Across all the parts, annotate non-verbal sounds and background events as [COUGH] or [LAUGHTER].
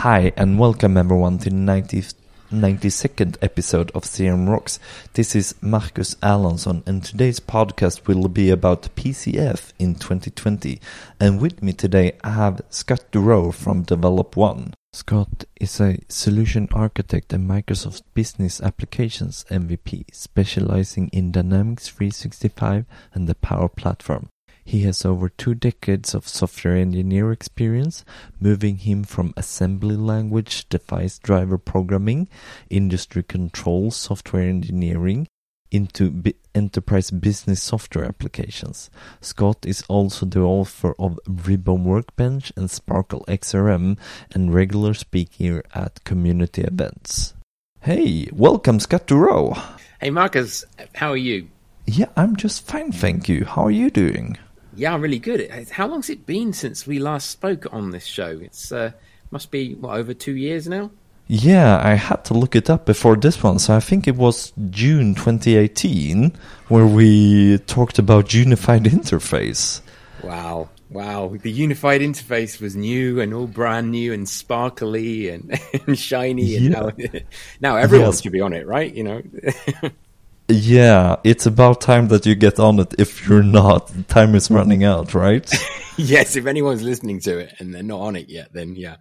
Hi, and welcome everyone to the 90th, 92nd episode of CRM Rocks. This is Marcus Alonson, and today's podcast will be about PCF in 2020. And with me today, I have Scott Durow from Develop One. Scott is a solution architect and Microsoft Business Applications MVP, specializing in Dynamics 365 and the Power Platform. He has over two decades of software engineer experience, moving him from assembly language device driver programming, industry control software engineering, into b- enterprise business software applications. Scott is also the author of Ribbon Workbench and Sparkle XRM and regular speaker at community events. Hey, welcome Scott Durow. Hey Marcus, how are you? Yeah, I'm just fine, thank you. How are you doing? Yeah, really good. How long's it been since we last spoke on this show? It's uh, must be what over two years now. Yeah, I had to look it up before this one, so I think it was June 2018 where we talked about unified [LAUGHS] interface. Wow, wow! The unified interface was new and all brand new and sparkly and, [LAUGHS] and shiny, and yeah. now, [LAUGHS] now everyone yes. should be on it, right? You know. Yeah, it's about time that you get on it. If you're not, time is running out, right? [LAUGHS] yes, if anyone's listening to it and they're not on it yet, then yeah,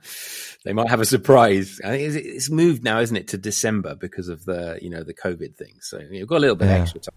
they might have a surprise. I think it's moved now, isn't it, to December because of the you know the COVID thing. So you've got a little bit yeah. extra time.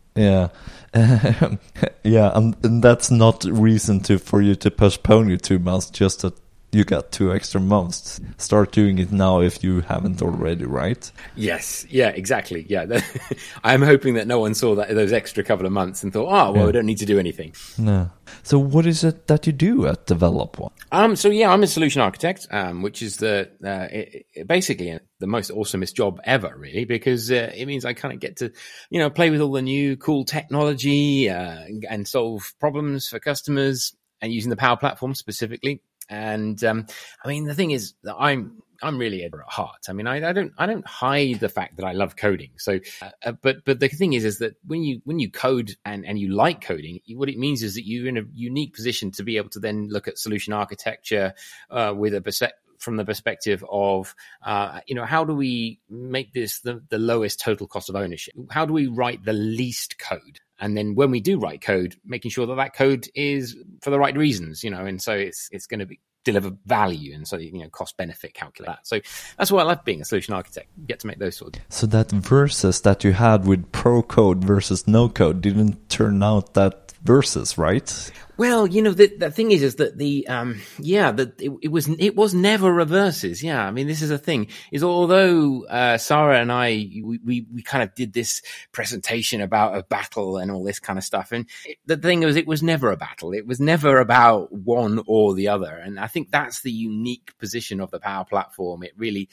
Yeah, [LAUGHS] yeah, and, and, that's not reason to for you to postpone your two months. Just that you got two extra months. Start doing it now if you haven't already, right? Yes, yeah, exactly. Yeah, [LAUGHS] I'm hoping that no one saw that those extra couple of months and thought, oh, well, yeah. we don't need to do anything. No. So, what is it that you do at Develop One? Um, so yeah, I'm a solution architect, um, which is the uh, it, it basically the most awesomest job ever, really, because uh, it means I kind of get to, you know, play with all the new cool technology uh, and solve problems for customers and using the Power Platform specifically and um, I mean, the thing is that I'm I'm really at heart. I mean, I, I, don't I don't hide the fact that I love coding. So, uh, uh, but but the thing is, is that when you when you code and and you like coding, what it means is that you're in a unique position to be able to then look at solution architecture uh, with a perspective from the perspective of, uh, you know, how do we make this the, the lowest total cost of ownership? How do we write the least code? And then when we do write code, making sure that that code is for the right reasons, you know, and so it's it's going to be deliver value and so you know cost benefit calculate that. So that's why i love being a solution architect you get to make those sort of so that versus that you had with pro code versus no code didn't turn out that versus right well, you know, the, the thing is, is that the, um, yeah, that it, it, was, it was never reverses. Yeah. I mean, this is a thing is although, uh, Sarah and I, we, we, we, kind of did this presentation about a battle and all this kind of stuff. And it, the thing was, it was never a battle. It was never about one or the other. And I think that's the unique position of the Power Platform. It really,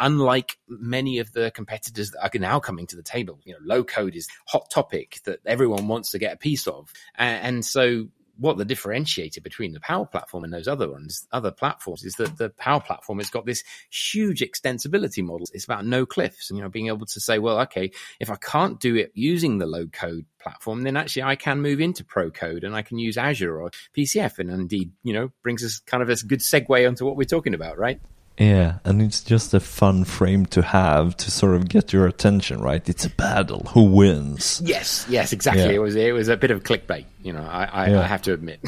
unlike many of the competitors that are now coming to the table, you know, low code is hot topic that everyone wants to get a piece of. and, and so, what the differentiator between the Power Platform and those other ones, other platforms, is that the Power Platform has got this huge extensibility model. It's about no cliffs, and you know, being able to say, well, okay, if I can't do it using the low code platform, then actually I can move into Pro Code and I can use Azure or PCF, and indeed, you know, brings us kind of a good segue onto what we're talking about, right? Yeah, and it's just a fun frame to have to sort of get your attention, right? It's a battle. Who wins? Yes, yes, exactly. Yeah. It was it was a bit of clickbait, you know. I I, yeah. I have to admit.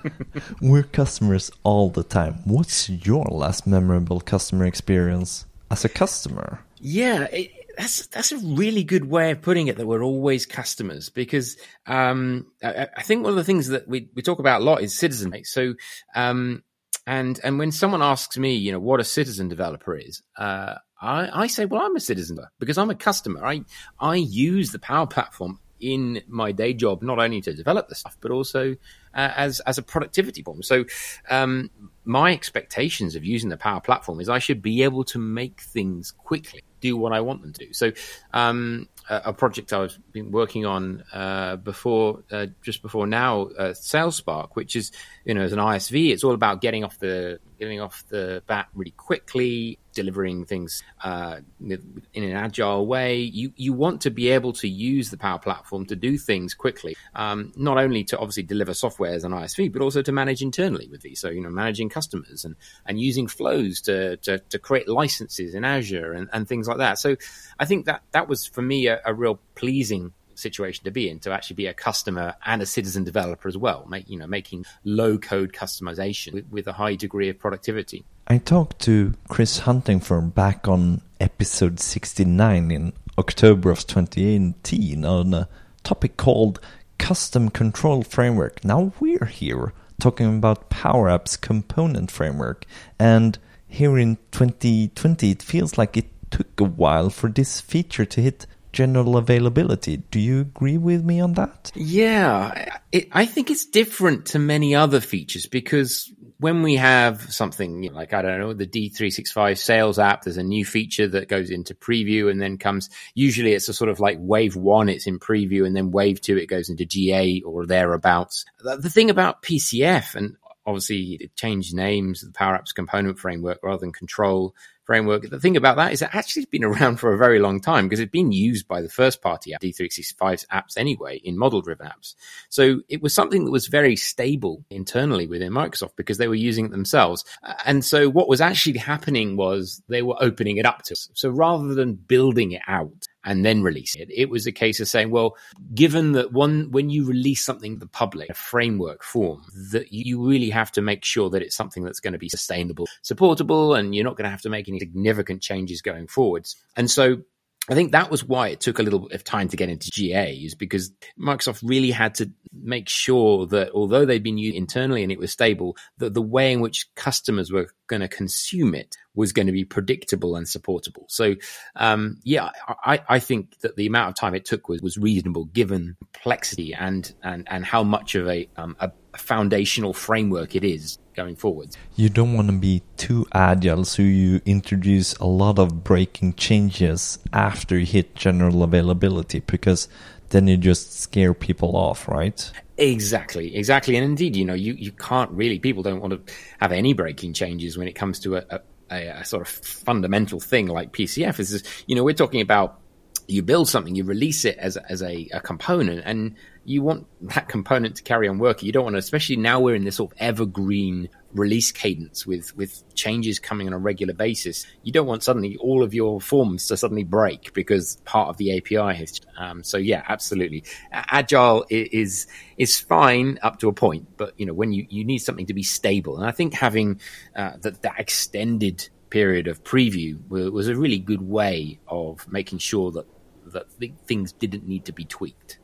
[LAUGHS] We're customers all the time. What's your last memorable customer experience as a customer? Yeah, it, that's that's a really good way of putting it. That we're always customers because um, I, I, think one of the things that we we talk about a lot is citizen. So um, and and when someone asks me, you know, what a citizen developer is, uh, I, I say, well, I'm a citizen because I'm a customer. I I use the Power Platform in my day job, not only to develop the stuff, but also uh, as as a productivity form. So, um, my expectations of using the Power Platform is I should be able to make things quickly, do what I want them to. So, um, a, project I've been working on uh, before, uh, just before now, uh, SalesSpark, which is you know as an ISV, it's all about getting off the getting off the bat really quickly, delivering things uh, in an agile way. You you want to be able to use the Power Platform to do things quickly, um, not only to obviously deliver software as an ISV, but also to manage internally with these. So you know, managing customers and and using flows to to, to create licenses in Azure and, and things like that. So I think that that was for me a, a real pleasing situation to be in to actually be a customer and a citizen developer as well make you know making low code customization with, with a high degree of productivity I talked to Chris Huntingford back on episode 69 in October of 2018 on a topic called Custom Control Framework. Now we're here talking about Power Apps component framework. And here in 2020, it feels like it took a while for this feature to hit general availability. Do you agree with me on that? Yeah, it, I think it's different to many other features because when we have something like, I don't know, the D365 sales app, there's a new feature that goes into preview and then comes, usually it's a sort of like wave one, it's in preview and then wave two, it goes into GA or thereabouts. The thing about PCF and obviously it changed names, the Power Apps component framework rather than control framework. The thing about that is it actually has been around for a very long time because it's been used by the first party D365 apps anyway in model driven apps. So it was something that was very stable internally within Microsoft because they were using it themselves. And so what was actually happening was they were opening it up to us. So rather than building it out, and then release it. It was a case of saying, well, given that one, when you release something to the public, a framework form, that you really have to make sure that it's something that's going to be sustainable, supportable, and you're not going to have to make any significant changes going forwards. And so I think that was why it took a little bit of time to get into GA, is because Microsoft really had to make sure that although they'd been used internally and it was stable, that the way in which customers were going to consume it was going to be predictable and supportable. So, um, yeah, I, I, think that the amount of time it took was, was reasonable given complexity and, and, and how much of a, um, a foundational framework it is going forward. You don't want to be too agile, so you introduce a lot of breaking changes after you hit general availability because then you just scare people off, right? Exactly, exactly. And indeed, you know, you, you can't really, people don't want to have any breaking changes when it comes to a, a, a sort of fundamental thing like PCF. Is, you know, we're talking about you build something, you release it as, as a, a component, and you want that component to carry on working. You don't want to, especially now we're in this sort of evergreen release cadence with with changes coming on a regular basis. You don't want suddenly all of your forms to suddenly break because part of the API has. Um, so yeah, absolutely, agile is is fine up to a point, but you know when you you need something to be stable, and I think having uh, that that extended period of preview was a really good way of making sure that that things didn't need to be tweaked.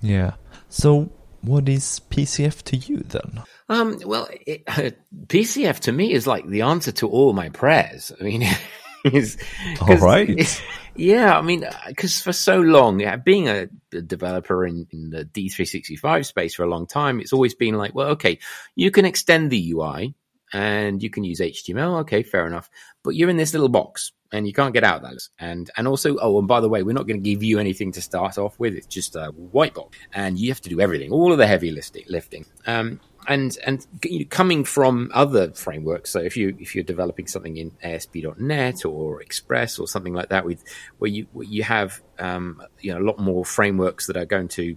Yeah. So, what is PCF to you then? Um, well, it, [LAUGHS] uh, PCF to me is like the answer to all my prayers. I mean, [LAUGHS] is all right. Yeah, I mean, because for so long, yeah, being a, a developer in, in, the D365 space for a long time, it's always been like, well, okay, you can extend the UI and you can use HTML. Okay, fair enough. But you're in this little box and you can't get out of that. And and also, oh, and by the way, we're not going to give you anything to start off with. It's just a white box, and you have to do everything, all of the heavy lifting. Um, and and coming from other frameworks, so if you if you're developing something in ASP.NET or Express or something like that, with where you where you have um, you know a lot more frameworks that are going to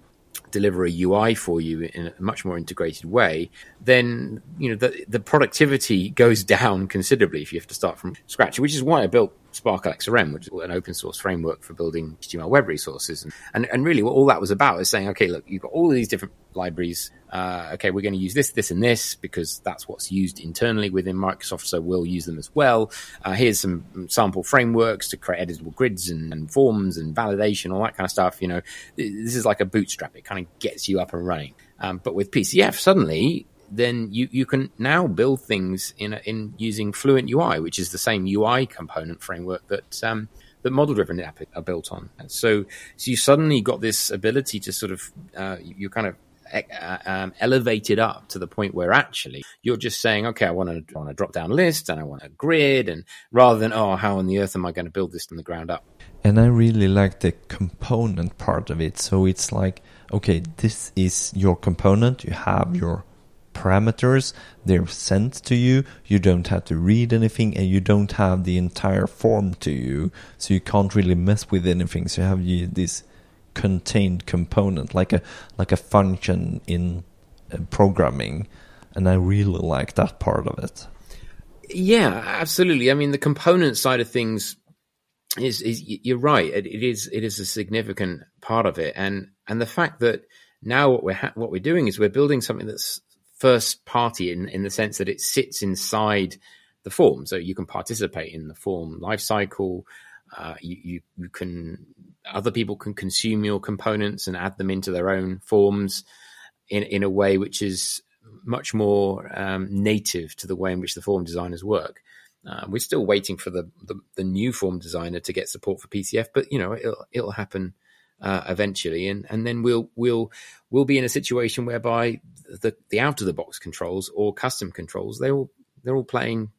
deliver a UI for you in a much more integrated way, then you know the the productivity [LAUGHS] goes down considerably if you have to start from scratch. Which is why I built Sparkle XRM, which is an open source framework for building HTML web resources. And, and, and really what all that was about is saying, okay, look, you've got all these different libraries. Uh, okay, we're going to use this, this, and this because that's what's used internally within Microsoft. So we'll use them as well. Uh, here's some sample frameworks to create editable grids and, and, forms and validation, all that kind of stuff. You know, this is like a bootstrap. It kind of gets you up and running. Um, but with PCF, suddenly then you, you can now build things in in using Fluent UI, which is the same UI component framework that um, that model driven app are built on. So so you suddenly got this ability to sort of uh, you kind of uh, um, elevated up to the point where actually you're just saying, okay, I want to want a drop down list and I want a grid, and rather than oh, how on the earth am I going to build this from the ground up? And I really like the component part of it. So it's like, okay, this is your component. You have your parameters. They're sent to you. You don't have to read anything, and you don't have the entire form to you, so you can't really mess with anything. So you have this contained component, like a like a function in uh, programming, and I really like that part of it. Yeah, absolutely. I mean, the component side of things is, is you're right. It, it is it is a significant part of it, and and the fact that now what we're ha- what we're doing is we're building something that's first party in in the sense that it sits inside the form, so you can participate in the form lifecycle. Uh, you, you you can other people can consume your components and add them into their own forms in in a way which is much more um, native to the way in which the form designers work. Uh, we're still waiting for the, the, the new form designer to get support for PCF, but you know it'll it'll happen uh, eventually, and and then we'll we'll we'll be in a situation whereby the the out of the box controls or custom controls they all they're all playing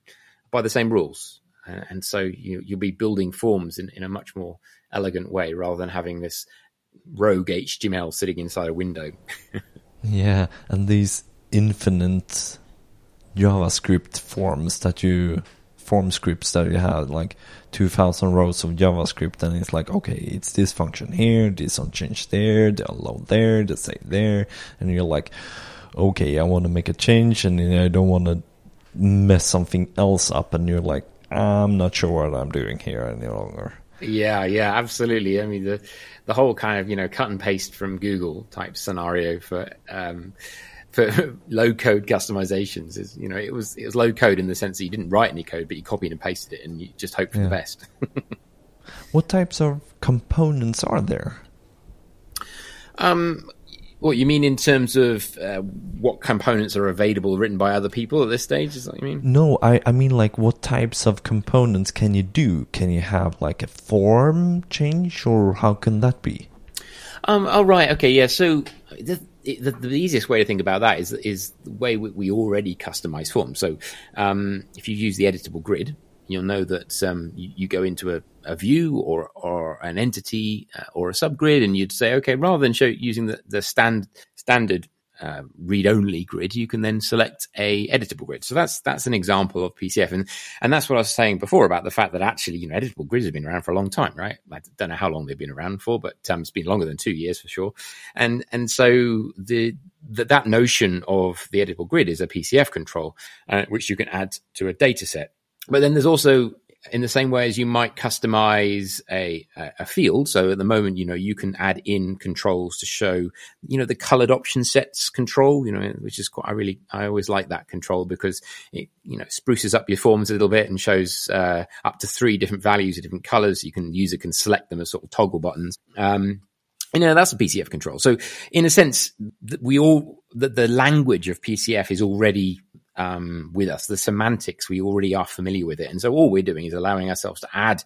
by the same rules, uh, and so you you'll be building forms in, in a much more elegant way rather than having this rogue HTML sitting inside a window. [LAUGHS] yeah, and these infinite JavaScript forms that you form scripts that you have like 2000 rows of JavaScript and it's like okay it's this function here this onchange there the unload there the save there and you're like okay I want to make a change and I don't want to mess something else up and you're like I'm not sure what I'm doing here any longer. Yeah yeah absolutely. I mean the the whole kind of you know cut and paste from Google type scenario for um, for [LAUGHS] low code customizations is you know it was it was low code in the sense that you didn't write any code but you copied and pasted it and you just hope for yeah. the best. [LAUGHS] What types of components are there? Um what you mean in terms of uh, what components are available written by other people at this stage? Is that what you mean? No i i mean like what types of components can you do? Can you have like a form change or how can that be? Um oh right. Okay. Yeah. So the, the, the, easiest way to think about that is is the way we, we already customize forms. So um, if you use the editable grid, you'll know that um, you, you, go into a, a, view or or an entity uh, or a subgrid, and you'd say, okay, rather than show using the the stand standard uh, read-only grid, you can then select a editable grid. So that's that's an example of PCF, and and that's what I was saying before about the fact that actually, you know, editable grids have been around for a long time, right? I don't know how long they've been around for, but um, it's been longer than two years for sure. And and so the, the that notion of the editable grid is a PCF control, uh, which you can add to a data set. But then there's also in the same way as you might customize a, a field. So at the moment, you know, you can add in controls to show, you know, the colored option sets control, you know, which is quite, I really, I always like that control because it, you know, spruces up your forms a little bit and shows uh, up to three different values of different colors. You can, user can select them as sort of toggle buttons. Um, you know, that's a PCF control. So in a sense, we all, the, the language of PCF is already um, with us. The semantics, we already are familiar with it. And so all we're doing is allowing ourselves to add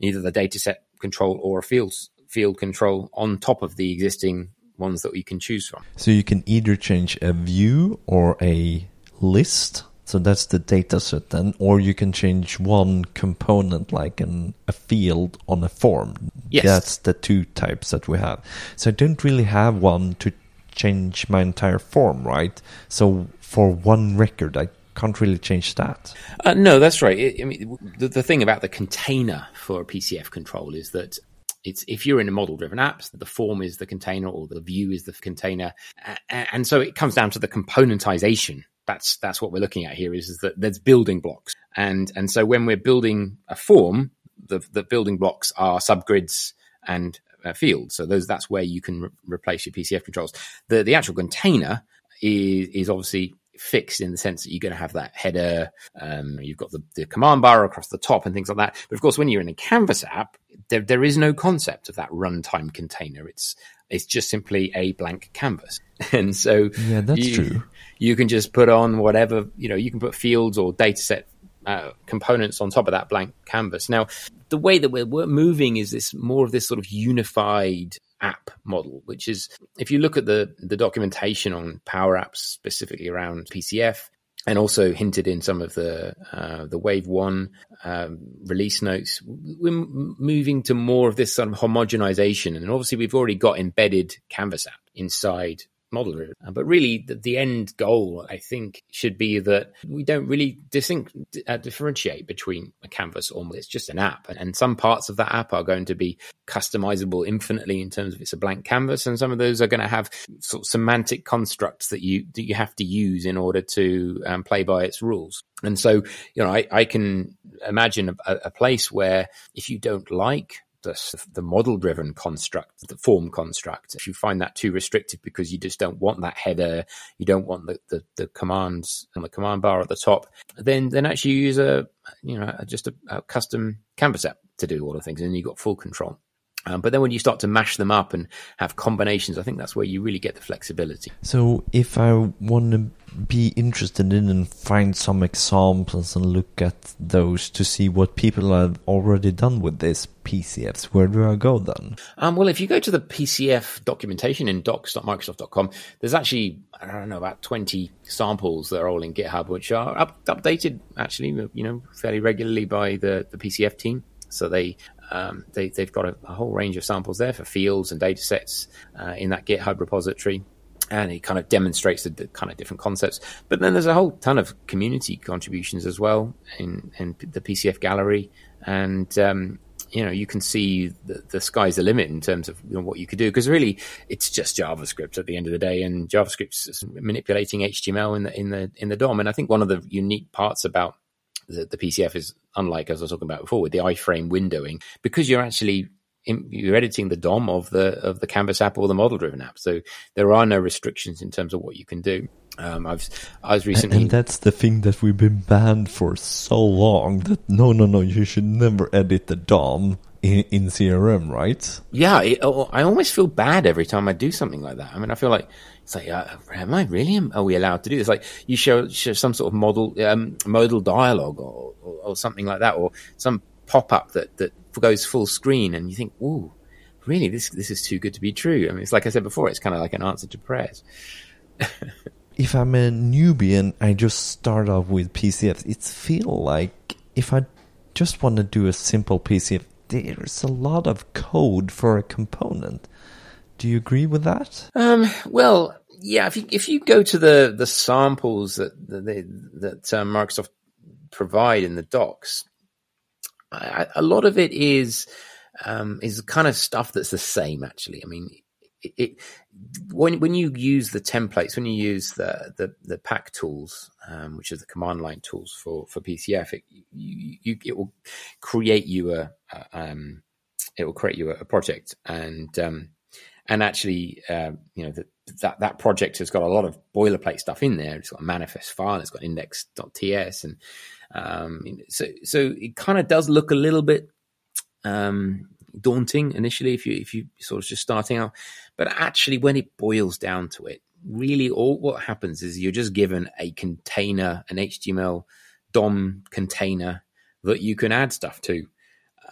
either the dataset control or a field, field control on top of the existing ones that we can choose from. So you can either change a view or a list. So that's the data set then, or you can change one component like an, a field on a form. Yes. That's the two types that we have. So I don't really have one to change my entire form, right? So for one record, I can't really change that. Uh, no, that's right. I mean, the, the thing about the container for a PCF control is that it's if you're in a model driven apps, the form is the container or the view is the container, and so it comes down to the componentization. That's that's what we're looking at here. Is, is that there's building blocks, and and so when we're building a form, the the building blocks are subgrids and uh, fields. So those that's where you can re- replace your PCF controls. The the actual container is is obviously fixed in the sense that you're going to have that header. Um, you've got the, the, command bar across the top and things like that. But of course, when you're in a Canvas app, there, there is no concept of that runtime container. It's it's just simply a blank canvas, [LAUGHS] and so yeah, that's you, true. You can just put on whatever you know. You can put fields or dataset uh, components on top of that blank canvas. Now, the way that we're, we're moving is this more of this sort of unified app model, which is if you look at the the documentation on Power Apps specifically around PCF, and also hinted in some of the uh, the Wave One um, release notes, we're moving to more of this sort of homogenization, and obviously we've already got embedded Canvas app inside model. Uh, but really, the, the, end goal, I think, should be that we don't really distinct, uh, differentiate between a canvas or it's just an app. And some parts of that app are going to be customizable infinitely in terms of it's a blank canvas, and some of those are going to have sort of semantic constructs that you that you have to use in order to um, play by its rules. And so, you know, I, I can imagine a, a place where if you don't like the, the model driven construct, the form construct. If you find that too restrictive because you just don't want that header, you don't want the, the, the commands on the command bar at the top, then then actually use a you know just a, a custom canvas app to do all the things, and you've got full control. Um, but then when you start to mash them up and have combinations, I think that's where you really get the flexibility. So if I want to be interested in and find some examples and look at those to see what people have already done with this PCFs, where do I go then? Um, well, if you go to the PCF documentation in docs.microsoft.com, there's actually, I don't know, about 20 samples that are all in GitHub, which are up, updated actually, you know, fairly regularly by the, the PCF team. So they um, they, have got a, a, whole range of samples there for fields and data sets uh, in that GitHub repository. And it kind of demonstrates the, the, kind of different concepts. But then there's a whole ton of community contributions as well in, in the PCF gallery. And, um, you know, you can see the, the sky's the limit in terms of you know, what you could do. Because really, it's just JavaScript at the end of the day, and JavaScript's manipulating HTML in the in the in the DOM. And I think one of the unique parts about the, the PCF is unlike as I was talking about before with the iframe windowing because you're actually in, you're editing the DOM of the of the Canvas app or the model driven app. So there are no restrictions in terms of what you can do. Um, I've I was recently, and that's the thing that we've been banned for so long. That no, no, no, you should never edit the DOM in, in CRM, right? Yeah, it, oh, I almost feel bad every time I do something like that. I mean, I feel like it's like, uh, am I really? Are we allowed to do this? Like, you show, show some sort of model, um, modal dialogue or, or, or, something like that, or some pop up that, that goes full screen, and you think, ooh, really, this this is too good to be true. I mean, it's like I said before, it's kind of like an answer to prayers. [LAUGHS] if I'm a newbie and I just start off with PCF, it feel like if I just want to do a simple PCF, there's a lot of code for a component. Do you agree with that? Um, well, yeah. If you if you go to the the samples that that, they, that uh, Microsoft provide in the docs, a lot of it is um, is kind of stuff that's the same. Actually, I mean, it, it, when when you use the templates, when you use the the, the pack tools, um, which are the command line tools for for PCF, it, you, you, it will create you a um, it will create you a, a project and um, and actually, uh, you know, that that project has got a lot of boilerplate stuff in there. It's got a manifest file, it's got index.ts, and um, so so it kind of does look a little bit um, daunting initially if you if you sort of just starting out, but actually, when it boils down to it, really all what happens is you're just given a container, an HTML DOM container that you can add stuff to.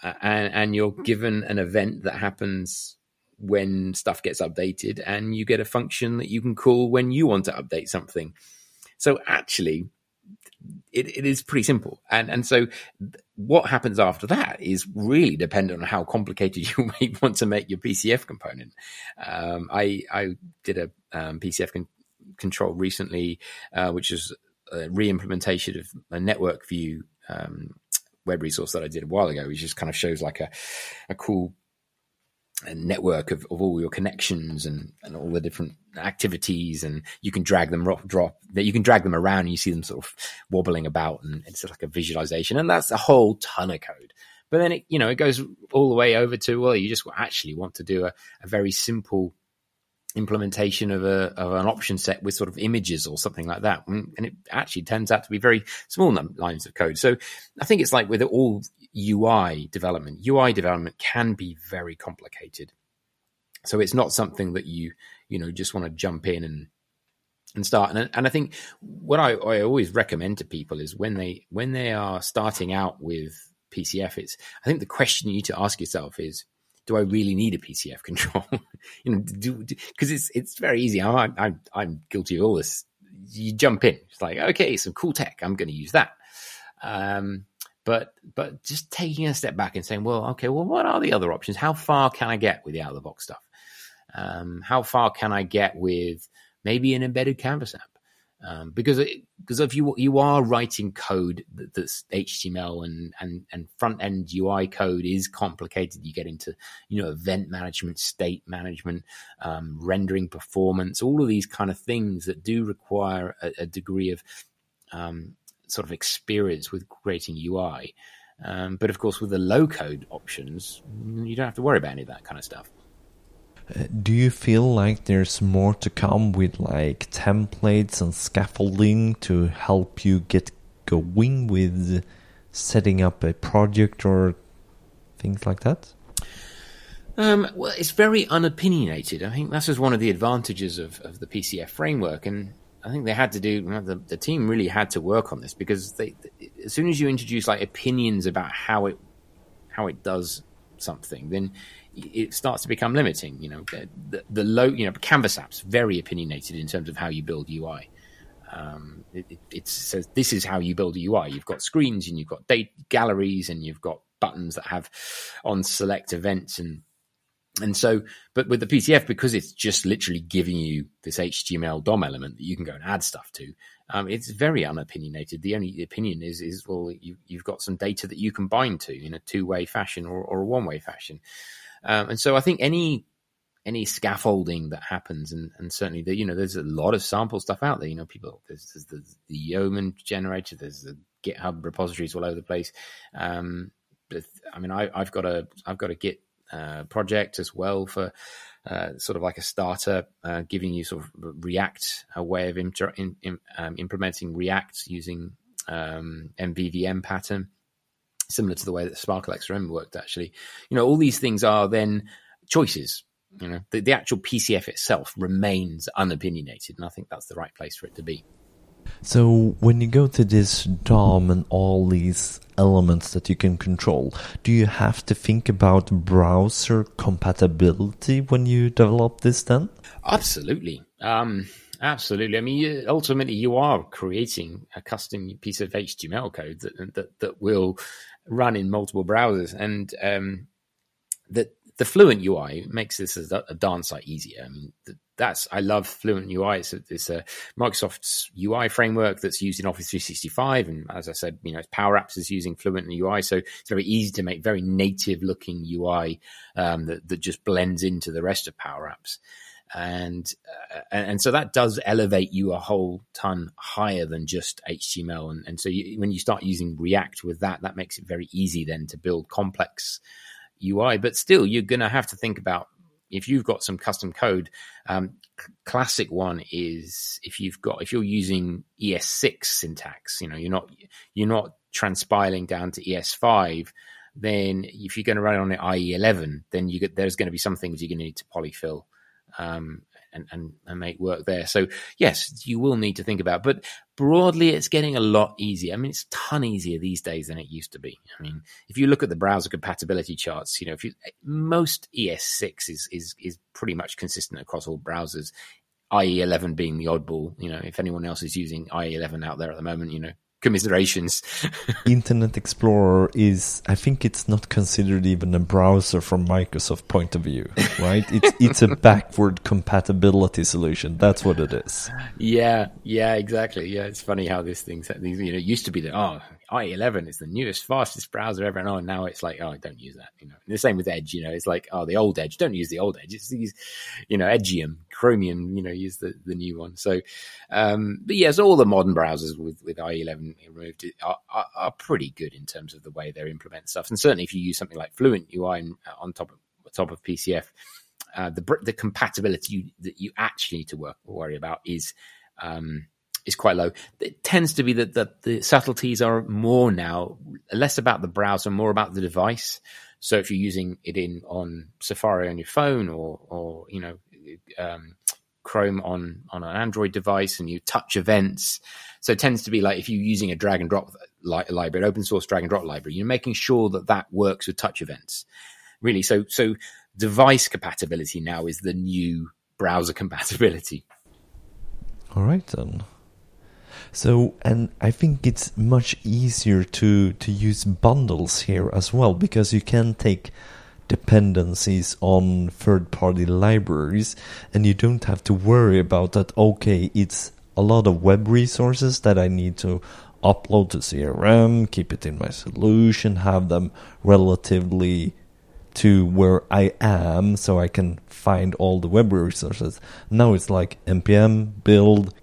And, and you're given an event that happens when stuff gets updated, and you get a function that you can call when you want to update something. So actually, it, it is pretty simple. And and so what happens after that is really dependent on how complicated [LAUGHS] you may want to make your PCF component. Um, I I did a um, PCF con- control recently, uh, which is a re-implementation of a network view um, web resource that I did a while ago, which just kind of shows like a a cool network of, of all your connections and, and all the different activities and you can drag them drop, drop that you can drag them around and you see them sort of wobbling about and it's like a visualization and that's a whole ton of code. But then it you know it goes all the way over to well you just actually want to do a, a very simple implementation of a of an option set with sort of images or something like that and it actually turns out to be very small lines of code so i think it's like with all UI development. UI development can be very complicated. So it's not something that you, you know, just want to jump in and and start. And, and I think what I, I always recommend to people is when they when they are starting out with PCF, it's I think the question you need to ask yourself is, do I really need a PCF [LAUGHS] control? you know, because it's it's very easy. I'm, I'm I'm guilty of all this. You jump in. It's like okay, some cool tech. I'm going to use that. Um, but but just taking a step back and saying, well, okay, well, what are the other options? How far can I get with the out of the box stuff? Um, how far can I get with maybe an embedded Canvas app. Um, because because if you you are writing code that, that's HTML and, and and front end UI code is complicated. You get into you know event management, state management, um, rendering performance, all of these kind of things that do require a, a degree of um, sort of experience with creating UI. Um, but of course, with the low code options, you don't have to worry about any of that kind of stuff. Do you feel like there's more to come with like templates and scaffolding to help you get going with setting up a project or things like that? Um, well, it's very unopinionated. I think that's just one of the advantages of, of the PCF framework, and I think they had to do. The, the team really had to work on this because they, as soon as you introduce like opinions about how it how it does something, then it starts to become limiting. You know, the, the, low, you know, Canvas apps very opinionated in terms of how you build UI. Um, it, it, it, says this is how you build a UI. You've got screens and you've got date galleries and you've got buttons that have on select events and and so, but with the PCF, because it's just literally giving you this HTML DOM element that you can go and add stuff to, um, it's very unopinionated. The only opinion is, is well, you, have got some data that you can bind to in a two way fashion or, or a one way fashion. Um, and so I think any any scaffolding that happens, and, and certainly the, you know there's a lot of sample stuff out there. You know, people there's, there's the, the Yeoman generator, there's the GitHub repositories all over the place. Um, but, I mean, I, have got a I've got a Git uh, project as well for uh, sort of like a starter, uh, giving you sort of React a way of inter- in, in, um, implementing React using um, MVVM pattern similar to the way that Sparkle XRM worked, actually. You know, all these things are then choices. You know, the, the actual PCF itself remains unopinionated, and I think that's the right place for it to be. So, when you go to this DOM and all these elements that you can control, do you have to think about browser compatibility when you develop this then? Absolutely. Um, absolutely. I mean, ultimately, you are creating a custom piece of HTML code that, that, that will run in multiple browsers, and um, the the Fluent UI makes this a, a darn sight easier. I mean, that's I love Fluent UI. It's a, it's a Microsoft's UI framework that's used in Office 365, and as I said, you know, Power Apps is using Fluent UI, so it's very easy to make very native looking UI um, that that just blends into the rest of Power Apps and uh, and so that does elevate you a whole ton higher than just HTML. And, and so you, when you start using React with that, that makes it very easy then to build complex UI. But still, you're going to have to think about if you've got some custom code. Um, classic one is if you've got if you're using ES6 syntax, you know, you're not you're not transpiling down to ES5 then if you're going to run it on an IE11, then you get, there's going to be some things you're going to need to polyfill um, and, and, and make work there. So yes, you will need to think about, but broadly, it's getting a lot easier. I mean, it's a ton easier these days than it used to be. I mean, if you look at the browser compatibility charts, you know, if you, most ES6 is, is, is pretty much consistent across all browsers. IE11 being the oddball, you know, if anyone else is using IE11 out there at the moment, you know, commiserations. [LAUGHS] Internet Explorer is, I think it's not considered even a browser from Microsoft point of view, right? it's [LAUGHS] it's a backward compatibility solution. That's what it is. Yeah, yeah, exactly. Yeah, it's funny how this thing, you know, used to be that oh, IE11 is the newest, fastest browser ever, and oh, now it's like oh, don't use that. You know, and the same with Edge. You know, it's like oh, the old Edge, don't use the old Edge. It's these, you know, Edgeium, Chromium. You know, use the the new one. So, um, but yes, all the modern browsers with with IE11 removed are, are, are, pretty good in terms of the way they implement stuff, and certainly if you use something like Fluent UI on top of top of PCF. Uh, the the compatibility you, that you actually need to work worry about is um, is quite low. It tends to be that, that the subtleties are more now less about the browser, more about the device. So if you're using it in on Safari on your phone or or you know um, Chrome on on an Android device and you touch events, so it tends to be like if you're using a drag and drop li- library, open source drag and drop library, you're making sure that that works with touch events. Really, so so device compatibility now is the new browser [LAUGHS] compatibility. All right then. So, and I think it's much easier to to use bundles here as well because you can take dependencies on third party libraries and you don't have to worry about that okay it's a lot of web resources that I need to upload to CRM, keep it in my solution, have them relatively to where I am so I can find all the web resources. Now it's like npm build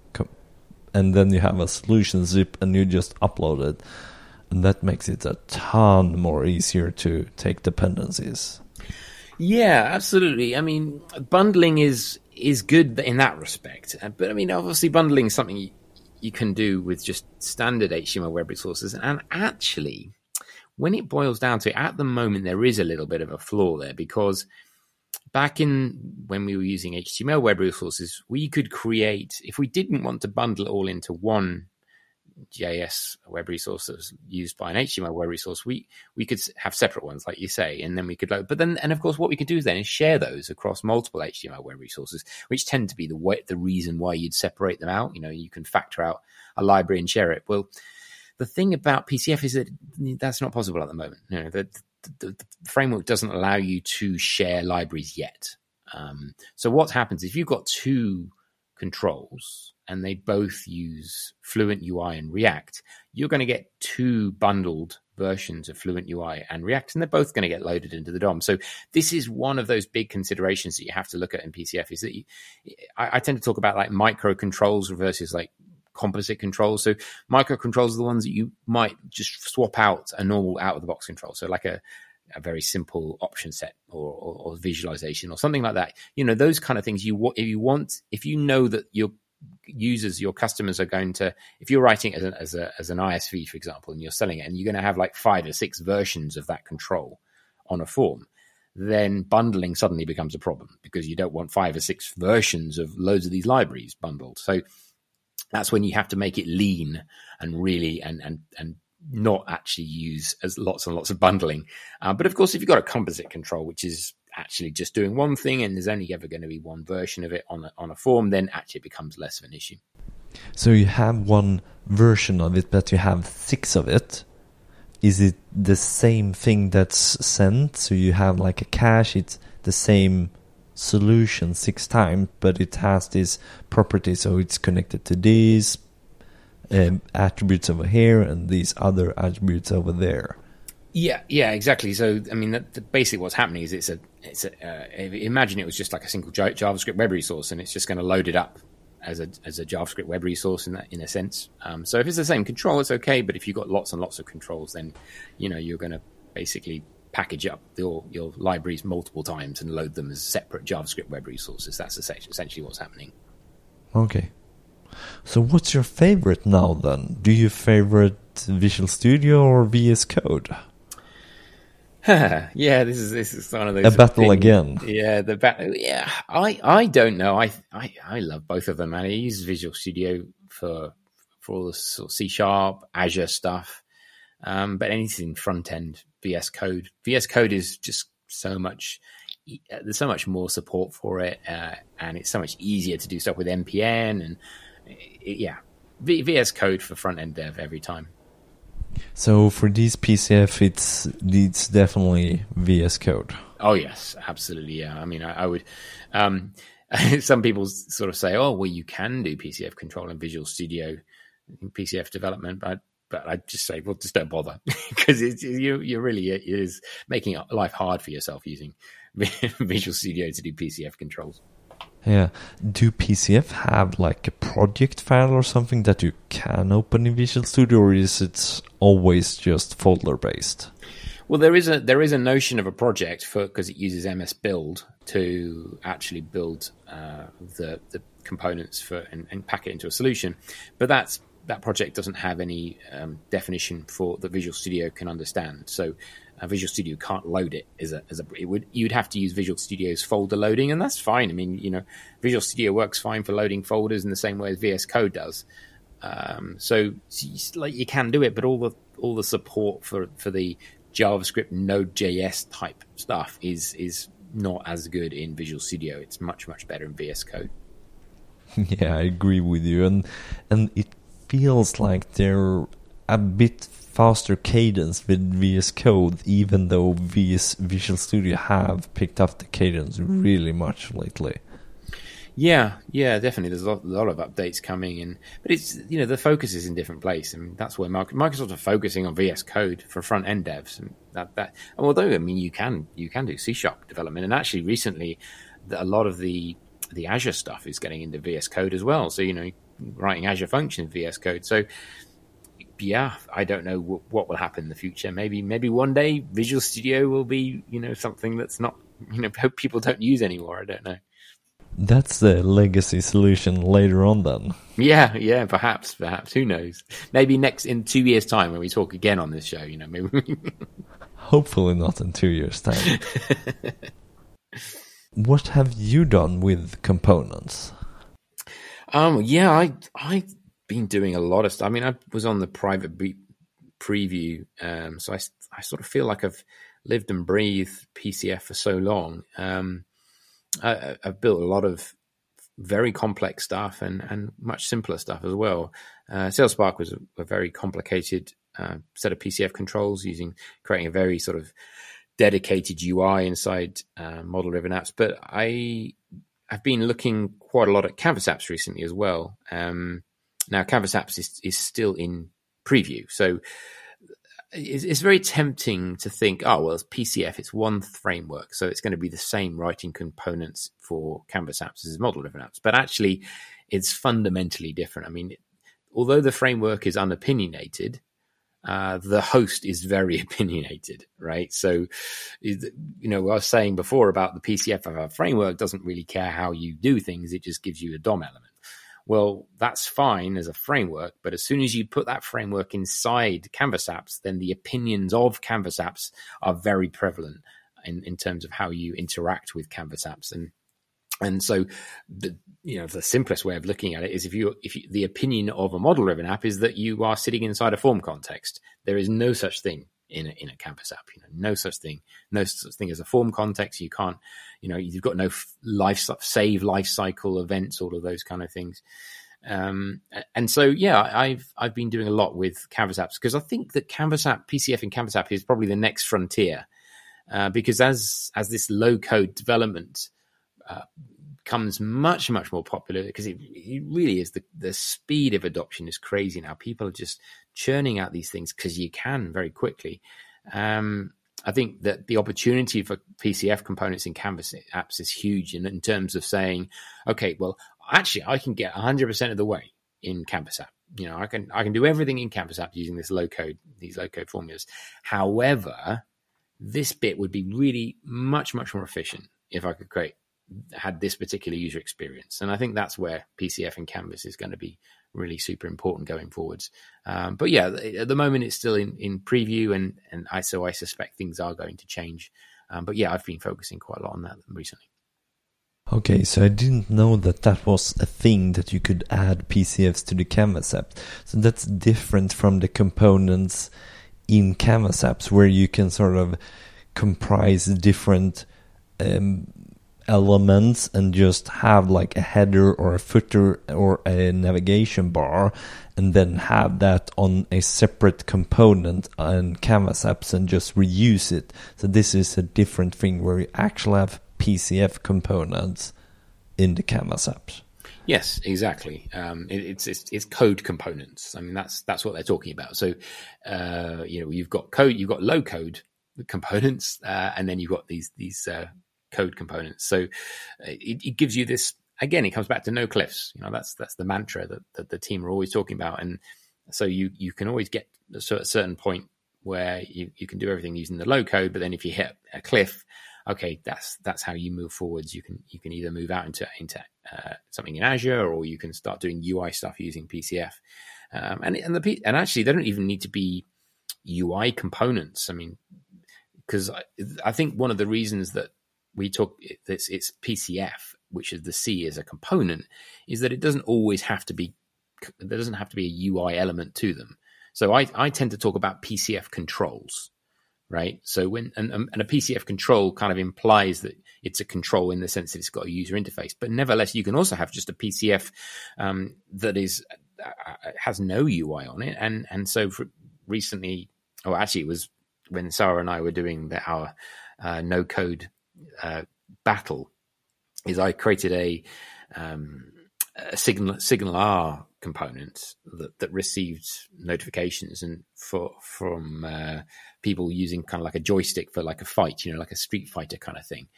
and then you have a solution zip and you just upload it and that makes it a ton more easier to take dependencies. Yeah, absolutely. I mean, bundling is is good in that respect, uh, but I mean, obviously, bundling is something you, you can do with just standard HTML web resources, and actually, when it boils down to it, at the moment, there is a little bit of a flaw there because back in when we were using HTML web resources, we could create if we didn't want to bundle it all into one JS web resource resources used by an HTML web resource, we we could have separate ones, like you say, and then we could load. But then, and of course, what we could do then is share those across multiple HTML web resources, which tend to be the way, the reason why you'd separate them out. You know, you can factor out a library and share it. Well, the thing about PCF is that that's not possible at the moment. You know, the, the, the framework doesn't allow you to share libraries yet. Um, so what happens if you've got two controls and they both use Fluent UI and React, you're going to get two bundled versions of Fluent UI and React, and they're both going to get loaded into the DOM. So this is one of those big considerations that you have to look at in PCF. Is that you, I, I tend to talk about like micro controls versus like composite controls. So micro controls are the ones that you might just swap out a normal out of the box control. So like a a very simple option set or, or, or, visualization or something like that. You know, those kind of things. You if you want, if you know that your users, your customers are going to, if you're writing as, a, as, a, as an ISV, for example, and you're selling it, and you're going to have like five or six versions of that control on a form, then bundling suddenly becomes a problem because you don't want five or six versions of loads of these libraries bundled. So that's when you have to make it lean and really and and and not actually use as lots and lots of bundling. Uh, but of course, if you've got a composite control, which is actually just doing one thing and there's only ever going to be one version of it on a, on a form, then actually it becomes less of an issue. So you have one version of it, but you have six of it. Is it the same thing that's sent? So you have like a cache, it's the same solution six times, but it has this property, so it's connected to these um, attributes over here and these other attributes over there. Yeah, yeah, exactly. So, I mean, that, that basically what's happening is it's a, it's a, uh, imagine it was just like a single JavaScript web resource, and it's just going to load it up as a as a JavaScript web resource in that in a sense. Um, so, if it's the same control, it's okay. But if you've got lots and lots of controls, then you know you're going to basically package up your your libraries multiple times and load them as separate JavaScript web resources. That's essentially what's happening. Okay. So, what's your favorite now then? Do you favorite Visual Studio or VS Code? [LAUGHS] yeah, this is this is one of those a battle things. again. Yeah, the battle. Yeah, I I don't know. I I I love both of them, and I use Visual Studio for for all the sort of C sharp, Azure stuff. Um, but anything front end, VS Code. VS Code is just so much. There's so much more support for it, uh, and it's so much easier to do stuff with npm and yeah, v, VS Code for front end dev every time. So for these PCF, it's it's definitely VS Code. Oh yes, absolutely. Yeah, I mean, I, I would. Um, [LAUGHS] some people sort of say, "Oh, well, you can do PCF control in Visual Studio, PCF development," but but I just say, well, just don't bother [LAUGHS] because you you really it is making life hard for yourself using [LAUGHS] Visual Studio to do PCF controls. Yeah. Do PCF have like a project file or something that you can open in Visual Studio, or is it always just folder based? Well, there is a there is a notion of a project for because it uses MS Build to actually build uh, the the components for and, and, pack it into a solution, but that's that project doesn't have any um, definition for that Visual Studio can understand. So uh, Visual Studio can't load it as a as a it would you'd have to use Visual Studio's folder loading, and that's fine. I mean, you know, Visual Studio works fine for loading folders in the same way as VS Code does. Um, so, like you can do it, but all the all the support for for the JavaScript Node.js type stuff is is not as good in Visual Studio. It's much much better in VS Code. [LAUGHS] Yeah, I agree with you, and and it feels like they're a bit faster cadence with VS Code, even though VS Visual Studio have picked up the cadence mm-hmm. really much lately. Yeah, yeah, definitely. There's a lot, a lot, of updates coming, and but it's you know the focus is in different place, and that's where Microsoft are focusing on VS Code for front end devs, and that that. And although I mean you can you can do C sharp development, and actually recently, a lot of the the Azure stuff is getting into VS Code as well. So you know writing Azure functions VS Code. So yeah, I don't know w- what will happen in the future. Maybe maybe one day Visual Studio will be you know something that's not you know [LAUGHS] people don't use anymore. I don't know. That's the legacy solution later on, then. Yeah, yeah, perhaps, perhaps. Who knows? Maybe next in two years' time when we talk again on this show, you know, maybe. [LAUGHS] Hopefully not in two years' time. [LAUGHS] what have you done with components? Um, yeah, I I've been doing a lot of stuff. I mean, I was on the private preview, um, so I I sort of feel like I've lived and breathed PCF for so long. Um, I, have built a lot of very complex stuff and, and much simpler stuff as well. Uh, SalesSpark was a, a very complicated uh, set of PCF controls using creating a very sort of dedicated UI inside uh, model driven apps. But I have been looking quite a lot at Canvas apps recently as well. Um, now, Canvas apps is, is still in preview. So it's, it's, very tempting to think, oh, well, it's PCF, it's one framework, so it's going to be the same writing components for Canvas apps as model driven apps. But actually, it's fundamentally different. I mean, although the framework is unopinionated, uh, the host is very [LAUGHS] opinionated, right? So, you know, I was saying before about the PCF of a framework doesn't really care how you do things; it just gives you a DOM element. Well, that's fine as a framework, but as soon as you put that framework inside Canvas apps, then the opinions of Canvas apps are very prevalent in, in terms of how you interact with Canvas apps. And and so the you know the simplest way of looking at it is if you if you, the opinion of a model driven app is that you are sitting inside a form context. There is no such thing in a, in a Canvas app. You know, no such thing, no such thing as a form context. You can't, you know, you've got no life save life cycle events, all of those kind of things. Um, and so, yeah, I've I've been doing a lot with Canvas apps because I think that Canvas app, PCF and Canvas app is probably the next frontier uh, because as as this low code development uh, becomes much much more popular because it, it, really is the the speed of adoption is crazy now. People are just churning out these things because you can very quickly. Um, I think that the opportunity for PCF components in Canvas apps is huge in, in terms of saying, okay, well, actually, I can get 100% of the way in Canvas app. You know, I can I can do everything in Canvas app using this low code these low code formulas. However, this bit would be really much much more efficient if I could create had this particular user experience. And I think that's where PCF and Canvas is going to be really super important going forwards. Um, but yeah, at the moment it's still in, in preview, and and I so I suspect things are going to change. Um, but yeah, I've been focusing quite a lot on that recently. Okay, so I didn't know that that was a thing that you could add PCFs to the Canvas app. So that's different from the components in Canvas apps where you can sort of comprise different um, elements and just have like a header or a footer or a navigation bar and then have that on a separate component on canvas apps and just reuse it so this is a different thing where you actually have pcf components in the canvas apps Yes, exactly. Um, it, it's, it's, it's code components. I mean, that's that's what they're talking about. So, uh, you know, you've got code, you've got low code components, uh, and then you've got these these uh, code components. So uh, it, it, gives you this again. It comes back to no cliffs. You know, that's that's the mantra that, that the team are always talking about, and so you you can always get to a certain point where you, you can do everything using the low code, but then if you hit a cliff, okay, that's that's how you move forwards. You can you can either move out into into uh, something in Azure, or you can start doing UI stuff using PCF. Um, and and the and actually, they don't even need to be UI components. I mean, because I, I, think one of the reasons that we talk it's, it's PCF, which is the C as a component, is that it doesn't always have to be there doesn't have to be a UI element to them. So I, I tend to talk about PCF controls, right? So when and, and a PCF control kind of implies that it's a control in the sense that it's got a user interface, but nevertheless you can also have just a PCF um, that is uh, has no UI on it, and and so recently, or actually, it was when Sarah and I were doing the, our uh, no code uh, battle. Is I created a, um, a signal signal R component that, that received notifications and for from uh, people using kind of like a joystick for like a fight, you know, like a Street Fighter kind of thing.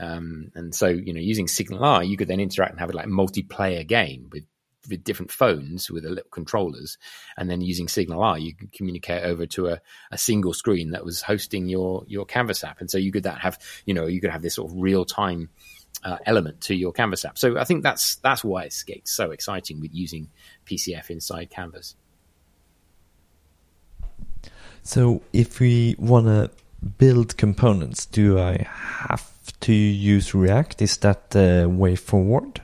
Um, and so, you know, using Signal R, you could then interact and have a like multiplayer game with with different phones with little controllers, and then using Signal R, you could communicate over to a, a single screen that was hosting your your Canvas app, and so you could that have you know you could have this sort of real time uh, element to your Canvas app. So I think that's that's why it's, it's so exciting with using PCF inside Canvas. So if we want to build components, do I have to use React? Is that the way forward?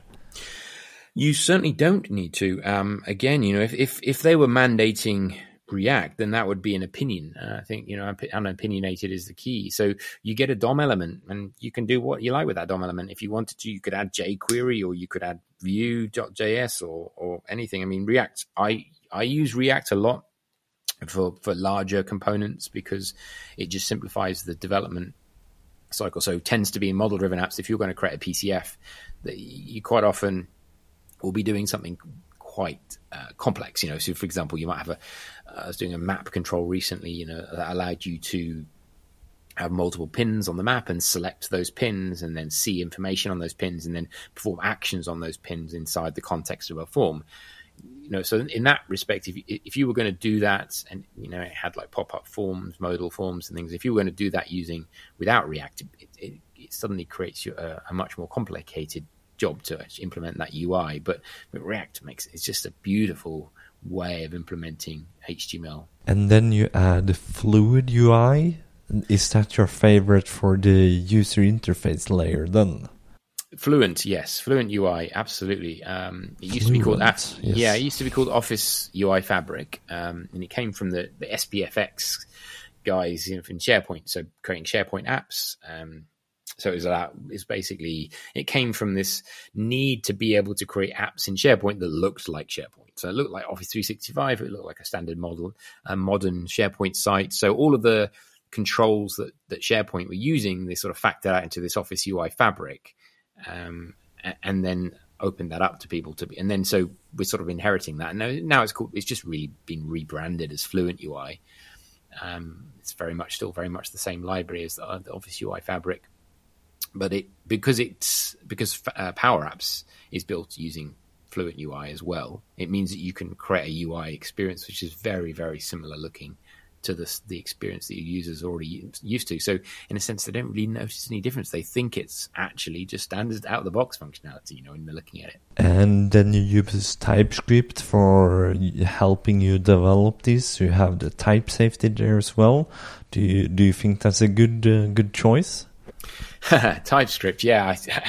You certainly don't need to. Um, again, you know, if, if, if they were mandating React, then that would be an opinion. Uh, I think, you know, unopinionated is the key. So you get a DOM element and you can do what you like with that DOM element. If you wanted to, you could add jQuery or you could add Vue.js or, or anything. I mean, React, I, I use React a lot for, for larger components because it just simplifies the development cycle. So tends to be in model driven apps. If you're going to create a PCF, you quite often will be doing something quite uh, complex. You know, so for example, you might have a. Uh, I was doing a map control recently. You know, that allowed you to have multiple pins on the map and select those pins and then see information on those pins and then perform actions on those pins inside the context of a form you know so in that respect if you, if you were going to do that and you know it had like pop-up forms modal forms and things if you were going to do that using without react it, it, it suddenly creates you a, a, much more complicated job to implement that UI. But, but React makes it's just a beautiful way of implementing HTML. And then you add Fluid UI. Is that your favorite for the user interface layer then? Fluent, yes, Fluent UI, absolutely. Um, it used Fluent, to be called, yes. yeah, it used to be called Office UI Fabric, um, and it came from the, the SPFX guys in, in SharePoint, so creating SharePoint apps. Um, so it was that it's basically it came from this need to be able to create apps in SharePoint that looked like SharePoint. So it looked like Office 365. It looked like a standard model, a modern SharePoint site. So all of the controls that that SharePoint were using, they sort of factored out into this Office UI fabric, um, and then opened that up to people to be. And then so we're sort of inheriting that. Now now it's called. It's just really been rebranded as Fluent UI. Um, it's very much still very much the same library as the, the Office UI fabric but it because it's because uh, Power Apps is built using Fluent UI as well. It means that you can create a UI experience which is very very similar looking to the the experience that your users already used to. So in a sense, they don't really notice any difference. They think it's actually just standard out of the box functionality. You know, when they're looking at it. And then you use TypeScript for helping you develop this. You have the type safety there as well. Do you do you think that's a good uh, good choice? [LAUGHS] TypeScript, yeah. I,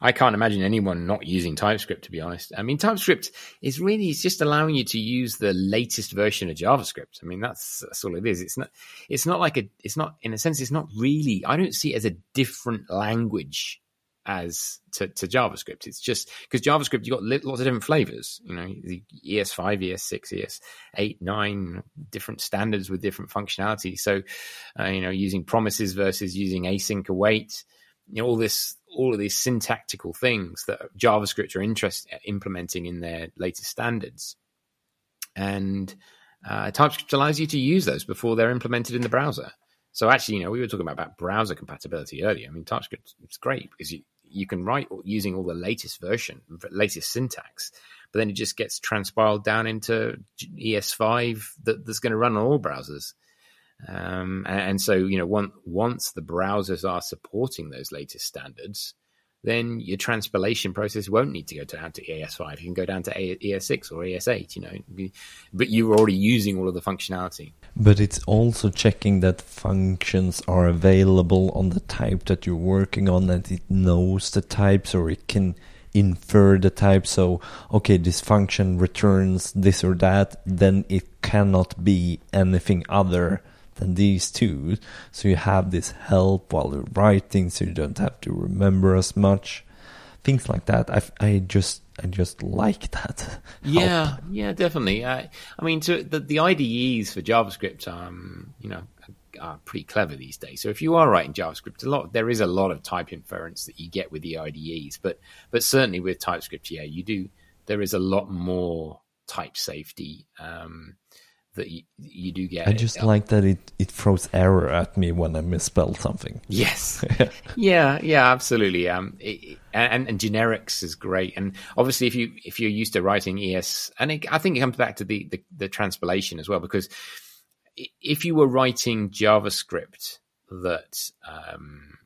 [LAUGHS] I, can't imagine anyone not using TypeScript, to be honest. I mean, TypeScript is really it's just allowing you to use the latest version of JavaScript. I mean, that's, that's all it is. It's not, it's not like a, it's not, in a sense, it's not really, I don't see it as a different language as to, to JavaScript. It's just because JavaScript, you've got lots of different flavors, you know, the ES5, ES6, ES8, 9, different standards with different functionality. So, uh, you know, using promises versus using async await, you know, all this, all of these syntactical things that JavaScript are interest implementing in their latest standards. And uh, TypeScript allows you to use those before they're implemented in the browser. So actually, you know, we were talking about, about browser compatibility earlier. I mean, TypeScript it's great because you, you can write using all the latest version, latest syntax, but then it just gets transpiled down into ES5 that, that's going to run on all browsers. Um, and, and, so, you know, one, once the browsers are supporting those latest standards, then your transpilation process won't need to go down to ES5. You can go down to ES6 or ES8, you know, but you're already using all of the functionality. But it's also checking that functions are available on the type that you're working on, that it knows the types or it can infer the type. So, okay, this function returns this or that, then it cannot be anything other than these two. So you have this help while you're writing, so you don't have to remember as much. Things like that. I, I just I just like [LAUGHS] that. Yeah, help. yeah, definitely. Uh, I mean, to, the, the IDEs for JavaScript, um, you know, are pretty clever these days. So if you are writing JavaScript, a lot there is a lot of type inference that you get with the IDEs, but but certainly with TypeScript, yeah, you do. There is a lot more type safety um, that you, you do get. I just like that it, it throws error at me when I misspell something. Yes. [LAUGHS] yeah, yeah, absolutely. Um, it, and, and generics is great. And obviously, if you if you're used to writing ES, and it, I think it comes back to the, the the transpilation as well, because if you were writing JavaScript that um,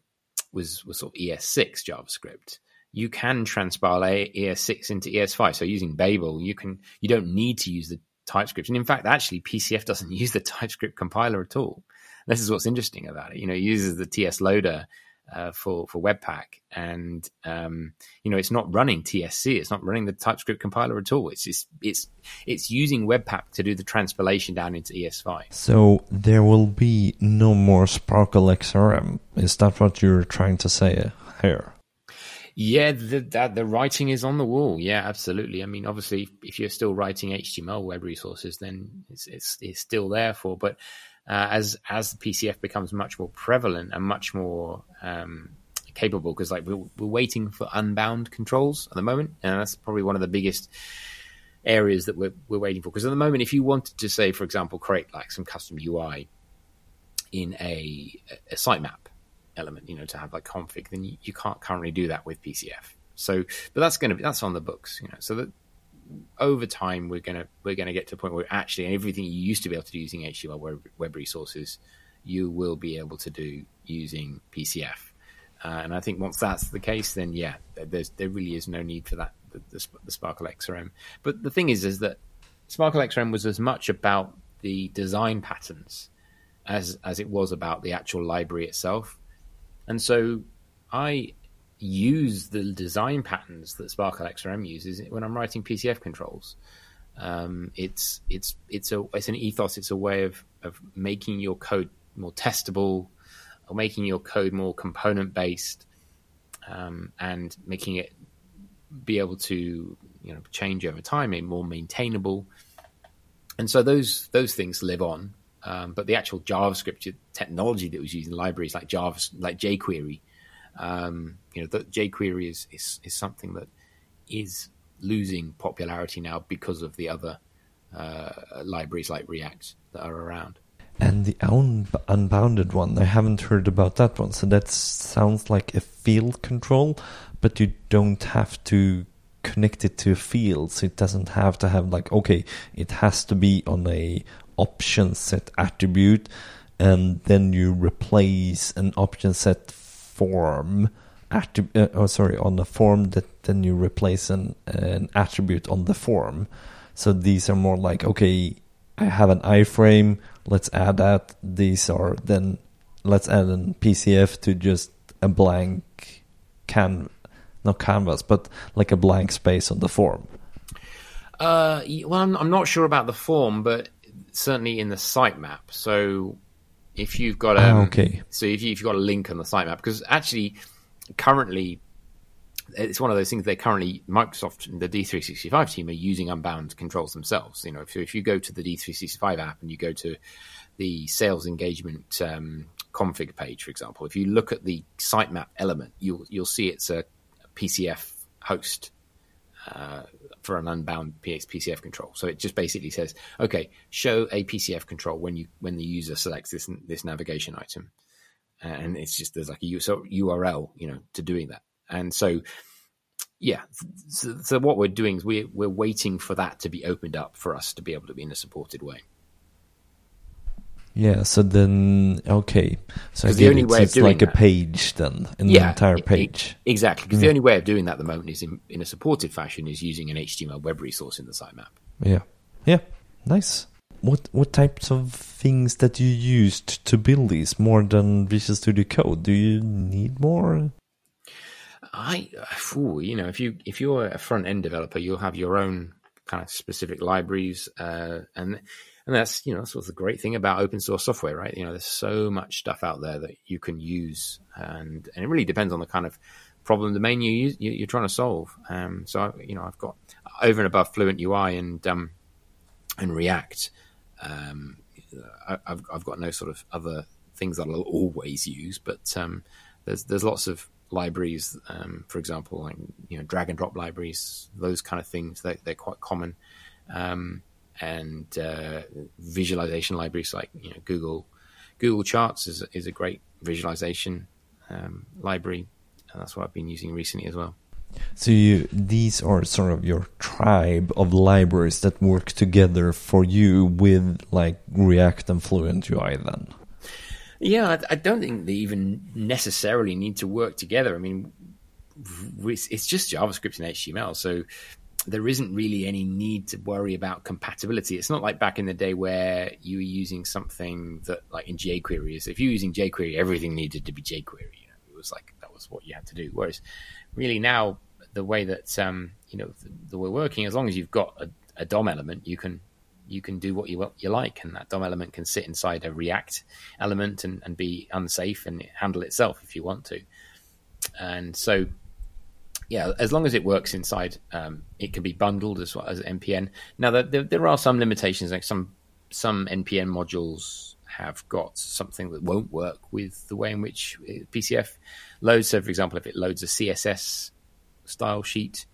was was sort of ES6 JavaScript, you can transpile ES6 into ES5. So using Babel, you can you don't need to use the TypeScript. And in fact, actually, PCF doesn't [LAUGHS] use the TypeScript compiler at all. This is what's interesting about it. You know, it uses the TS loader uh, for for Webpack, and um, you know, it's not running TSC. It's not running the TypeScript compiler at all. It's just, it's it's using Webpack to do the transpilation down into ES5. So there will be no more Sparkle XRM. Is that what you're trying to say here? Yeah, the, the writing is on the wall. Yeah, absolutely. I mean, obviously, if you're still writing HTML web resources, then it's it's, it's still there for. But uh, as as the PCF becomes much more prevalent and much more um, capable, because like we're, we're waiting for unbound controls at the moment, and that's probably one of the biggest areas that we're we're waiting for. Because at the moment, if you wanted to say, for example, create like some custom UI in a a sitemap element, you know, to have like config, then you, you can't currently do that with PCF. So, but that's going to be that's on the books, you know. So that over time we're gonna we're gonna get to a point where actually everything you used to be able to do using HTML web, web resources, you will be able to do using PCF. Uh, and I think once that's the case, then yeah, there's there really is no need for that the, the, the Sparkle XRM. But the thing is, is that Sparkle XRM was as much about the design patterns as as it was about the actual library itself. And so I use the design patterns that Sparkle XRM uses when I'm writing PCF controls. Um, it's it's it's a it's an ethos. It's a way of of making your code more testable, or making your code more component based, um, and making it be able to you know change over time and more maintainable. And so those those things live on. Um, but the actual JavaScript technology that was using libraries like Java, like jQuery, um, you know, the jQuery is, is is something that is losing popularity now because of the other uh, libraries like React that are around. And the un- unbounded one, I haven't heard about that one. So that sounds like a field control, but you don't have to connect it to a field. So it doesn't have to have like, okay, it has to be on a option set attribute, and then you replace an option set form attribute. Uh, oh, sorry, on the form that then you replace an an attribute on the form. So these are more like okay, I have an iframe. Let's add that. These are then let's add an PCF to just a blank can not canvas, but like a blank space on the form. Uh, well, I'm not sure about the form, but certainly in the sitemap. So if you've got a oh, okay, so if, you, have got a link on the sitemap, because actually currently it's one of those things. They currently Microsoft, and the D365 team, are using unbound controls themselves. You know, if, if you go to the D365 app and you go to the sales engagement um, config page, for example, if you look at the sitemap element, you'll you'll see it's a PCF host uh, for an unbound PCF control. So it just basically says, okay, show a PCF control when you when the user selects this this navigation item, and it's just there's like a URL, you know, to doing that. And so, yeah, so, so what we're doing is we're we're waiting for that to be opened up for us to be able to be in a supported way. Yeah, so then okay, so the only way it's like that, a page then in yeah, the entire page. It, exactly, because yeah. the only way of doing that at the moment is in, in a supported fashion is using an HTML web resource in the sitemap. Yeah, yeah, nice. What what types of things that you used to build these more than Visual Studio Code? Do you need more? I, ooh, you know, if you if you're a front end developer, you'll have your own kind of specific libraries, uh, and and that's you know that's the great thing about open source software, right? You know, there's so much stuff out there that you can use, and and it really depends on the kind of problem domain you use, you, are trying to solve. Um, so you know, I've got over and above Fluent UI and um, and React. Um, I, have I've got no sort of other things that I'll always use, but um, there's there's lots of libraries, um, for example, like you know drag and drop libraries, those kind of things. They, they're quite common, um, and uh, visualization libraries like you know Google Google Charts is is a great visualization um, library, and that's what I've been using recently as well. So you, these are sort of your tribe of libraries that work together for you with like React and Fluent UI then. Yeah, I, I, don't think they even necessarily need to work together. I mean, it's just JavaScript and HTML, so there isn't really any need to worry about compatibility. It's not like back in the day where you were using something that, like in jQuery, is if you're using jQuery, everything needed to be jQuery. You know, it was like that was what you had to do. Whereas, really now, the way that um, you know that we're working, as long as you've got a, a DOM element, you can you can do what you what you like, and that DOM element can sit inside a React element and, and be unsafe and handle itself if you want to. And so, yeah, as long as it works inside, um, it can be bundled as well as NPM. Now, there, there are some limitations, like some some NPM modules have got something that won't work with the way in which uh, PCF loads. So, for example, if it loads a CSS style sheet,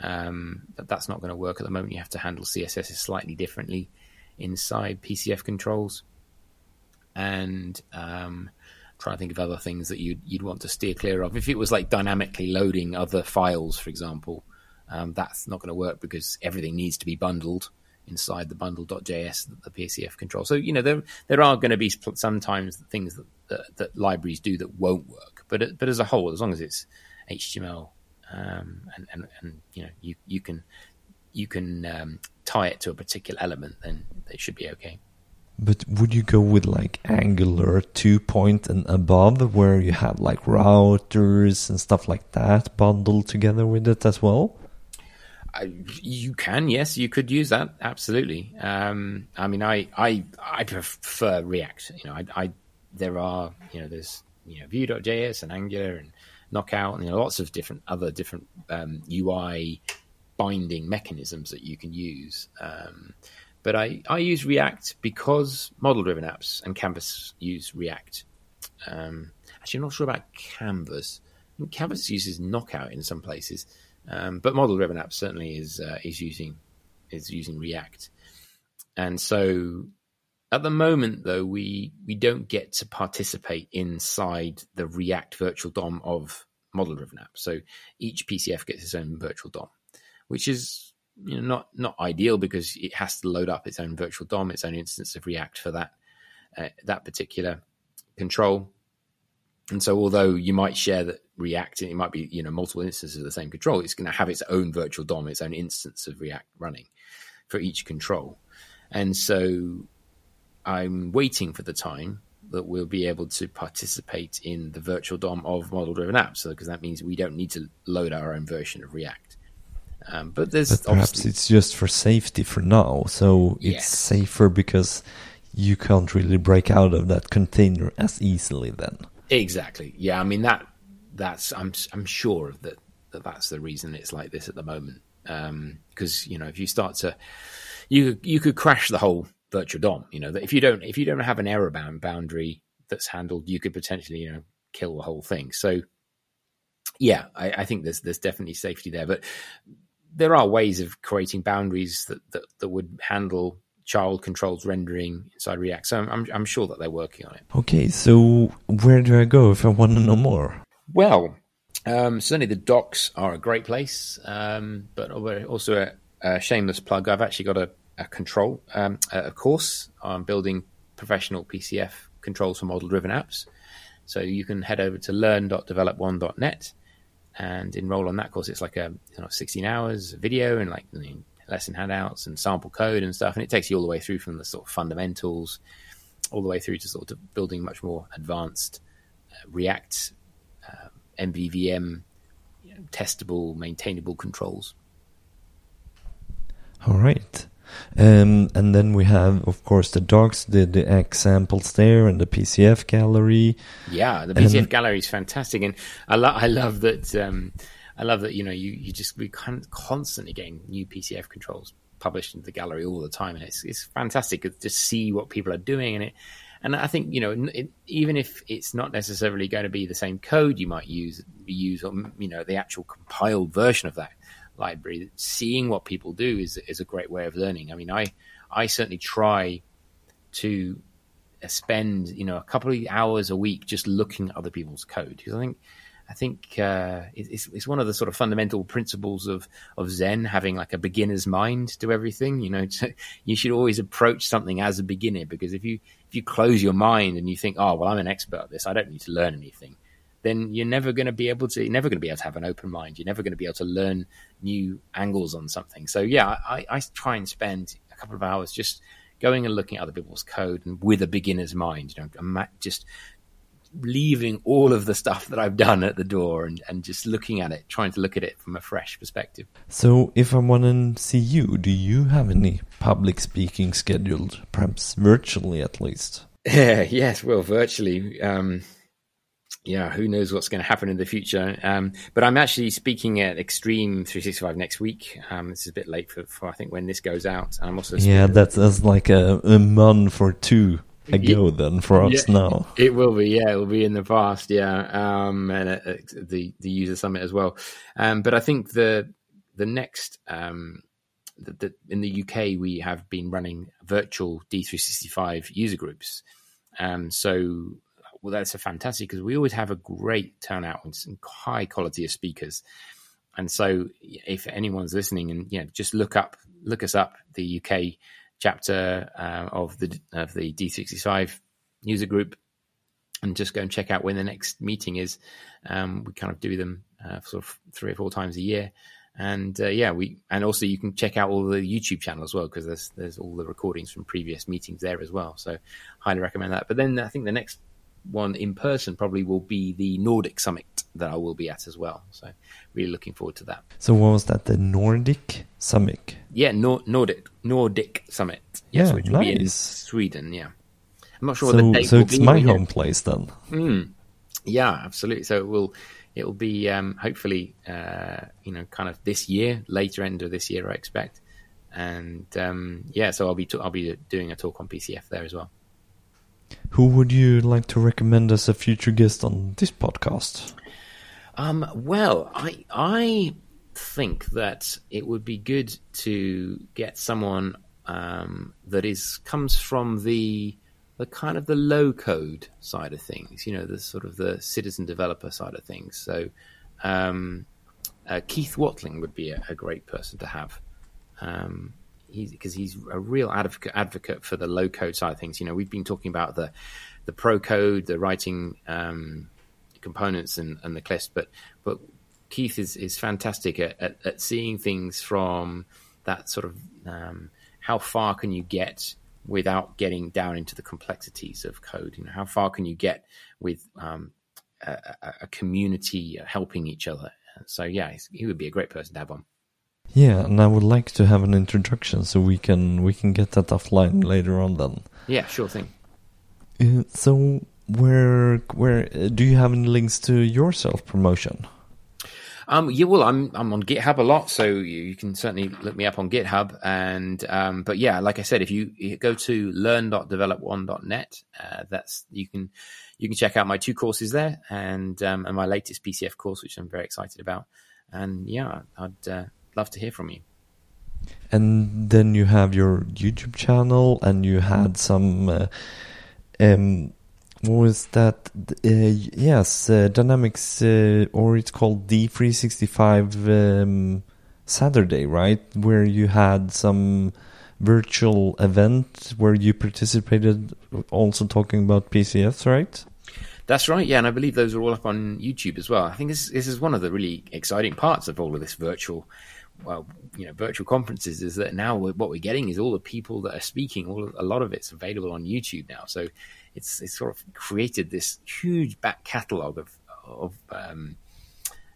um, but that's not going to work at the moment. You have to handle CSS slightly differently inside PCF controls. And um, trying to think of other things that you'd, you'd want to steer clear of. If it was like dynamically loading other files, for example, um, that's not going to work because everything needs to be bundled inside the bundle.js, that the PCF control. So, you know, there there are going to be sometimes things that, that, that libraries do that won't work. But, but as a whole, as long as it's HTML um, and, and, and you know you you can you can um, tie it to a particular element, then it should be okay. But would you go with like Angular two point and above, where you have like routers and stuff like that bundled together with it as well? You can, yes, you could use that absolutely. Um, I mean, I, I I prefer React. You know, I, I there are you know there's you know Vue.js and Angular and knockout, and you know, lots of different other different um, UI binding mechanisms that you can use. Um, but I, I use React because model driven apps and Canvas use React. Um, actually, I'm not sure about Canvas. Canvas uses Knockout in some places, um, but model driven apps certainly is uh, is using is using React. And so at the moment, though, we we don't get to participate inside the React virtual DOM of model-driven apps. So each PCF gets its own virtual DOM, which is you know not not ideal because it has to load up its own virtual DOM, its own instance of React for that uh, that particular control. And so, although you might share that React, it might be you know multiple instances of the same control, it's going to have its own virtual DOM, its own instance of React running for each control. And so, I'm waiting for the time that we'll be able to participate in the virtual DOM of model driven apps. So, because that means we don't need to load our own version of React. Um, but there's but perhaps it's just for safety for now. So it's yes. safer because you can't really break out of that container as easily then. Exactly. Yeah. I mean that that's I'm I'm sure that, that that's the reason it's like this at the moment. Because um, you know if you start to you you could crash the whole virtual DOM. You know that if you don't if you don't have an error bound boundary that's handled, you could potentially you know kill the whole thing. So yeah, I, I think there's there's definitely safety there, but there are ways of creating boundaries that that, that would handle child controls rendering inside React. So I'm I'm sure that they're working on it. Okay, so where do I go if I want to know more? Well, um, certainly the docs are a great place, um, but also a, a, shameless plug. I've actually got a a control, um, a course on building professional PCF controls for model driven apps. So you can head over to learn.develop1.net and enroll on that course. It's like a you know, 16 hours video and like lesson handouts and sample code and stuff. And it takes you all the way through from the sort of fundamentals all the way through to sort of building much more advanced uh, React, uh, MVVM, you know, testable, maintainable controls. All right. Um, and then we have, of course, the docs, the, the examples there, and the PCF gallery. Yeah, the PCF gallery is fantastic, and I, lo- I love that. Um, I love that you know you you just we kind constantly getting new PCF controls published into the gallery all the time, and it's it's fantastic to see what people are doing, and it and I think you know it, even if it's not necessarily going to be the same code you might use use or you know the actual compiled version of that library, seeing what people do is is a great way of learning. I mean, I I certainly try to spend you know a couple of hours a week just looking at other people's code because I think I think uh, it's, it's one of the sort of fundamental principles of, of Zen, having like a beginner's mind to everything. You know, [LAUGHS] to, you should always approach something as a beginner because if you if you close your mind and you think, oh well, I'm an expert at this, I don't need to learn anything, then you're never going to be able to, you're never going to be able to have an open mind. You're never going to be able to learn new angles on something. So yeah, I, I try and spend a couple of hours just going and looking at other people's code and with a beginner's mind, you know, just leaving all of the stuff that I've done at the door and, and just looking at it, trying to look at it from a fresh perspective. So, if I want to see you, do you have any public speaking scheduled, perhaps virtually at least? Yeah, [LAUGHS] yes, well, virtually. Um, yeah, who knows what's going to happen in the future? Um, but I'm actually speaking at Extreme 365 next week. Um, this is a bit late for, for I think when this goes out. I'm also yeah, that's, that's like a, a month or two ago yeah, then for us yeah, now. It will be, yeah, it will be in the past, yeah, um, and uh, the the user summit as well. Um, but I think the the next um, the, the, in the UK we have been running virtual D365 user groups. Um, so well, that's a fantastic because we always have a great turnout and some high quality of speakers. And so, if anyone's listening, and yeah, just look up, look us up, the UK chapter uh, of the of the D65 user group, and just go and check out when the next meeting is. Um, we kind of do them uh, sort of three or four times a year, and uh, yeah, we and also you can check out all the YouTube channel as well because there's there's all the recordings from previous meetings there as well. So highly recommend that. But then I think the next one in person probably will be the Nordic Summit that I will be at as well. So really looking forward to that. So what was that? The Nordic Summit? Yeah, Nor- Nordic Nordic Summit. Yes, yeah, which will nice. be in Sweden. Yeah, I'm not sure so, what the date. So it's my home place then. Mm. Yeah, absolutely. So it will it will be um, hopefully uh, you know kind of this year, later end of this year, I expect. And um, yeah, so I'll be t- I'll be doing a talk on PCF there as well. Who would you like to recommend as a future guest on this podcast? Um, well, I I think that it would be good to get someone um, that is comes from the the kind of the low code side of things, you know, the sort of the citizen developer side of things. So um, uh, Keith Whatling would be a, a, great person to have. Um, because he's, he's, a real advocate, advocate for the low code side of things. You know, we've been talking about the the pro code, the writing um, components, and, and the cliffs, but but Keith is is fantastic at, at, at seeing things from that sort of um, how far can you get without getting down into the complexities of code. You know, how far can you get with um, a, a, community helping each other? So yeah, he would be a great person to have on. Yeah, and I would like to have an introduction so we can we can get that offline later on. Then. Yeah, sure thing. Uh, so where where do you have any links to your self promotion? Um, yeah, well, I'm I'm on GitHub a lot, so you, you can certainly look me up on GitHub. And um, but yeah, like I said, if you, you go to learn.develop1.net, uh, that's you can you can check out my two courses there, and um, and my latest PCF course, which I'm very excited about. And yeah, I'd uh, love to hear from you. And then you have your YouTube channel, and you had some. Uh, um, what was that? Uh, yes, uh, Dynamics, uh, or it's called D365 um, Saturday, right? Where you had some virtual event where you participated, also talking about PCFs, right? That's right, yeah, and I believe those are all up on YouTube as well. I think this this is one of the really exciting parts of all of this virtual, well, you know, virtual conferences is that now what we're getting is all the people that are speaking. All a lot of it's available on YouTube now, so it's, it's sort of created this huge back catalogue of, of um,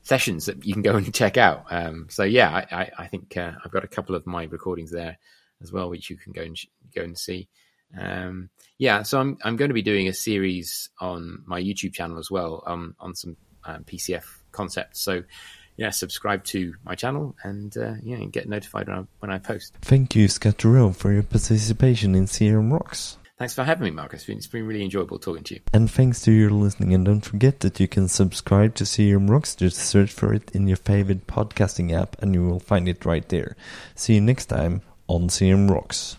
sessions that you can go [LAUGHS] and check out. Um, so yeah, I, I, I think uh, I've got a couple of my recordings there as well, which you can go and go and see. Um, yeah, so I'm I'm going to be doing a series on my YouTube channel as well um, on some um, PCF concepts. So yeah, subscribe to my channel and uh, yeah, get notified when I, when I post. Thank you, Scott Durow, for your participation in CRM Rocks. Thanks for having me, Marcus. It's been, it's been really enjoyable talking to you. And thanks to your listening. And don't forget that you can subscribe to CRM Rocks. Just search for it in your favorite podcasting app and you will find it right there. See you next time on CRM Rocks.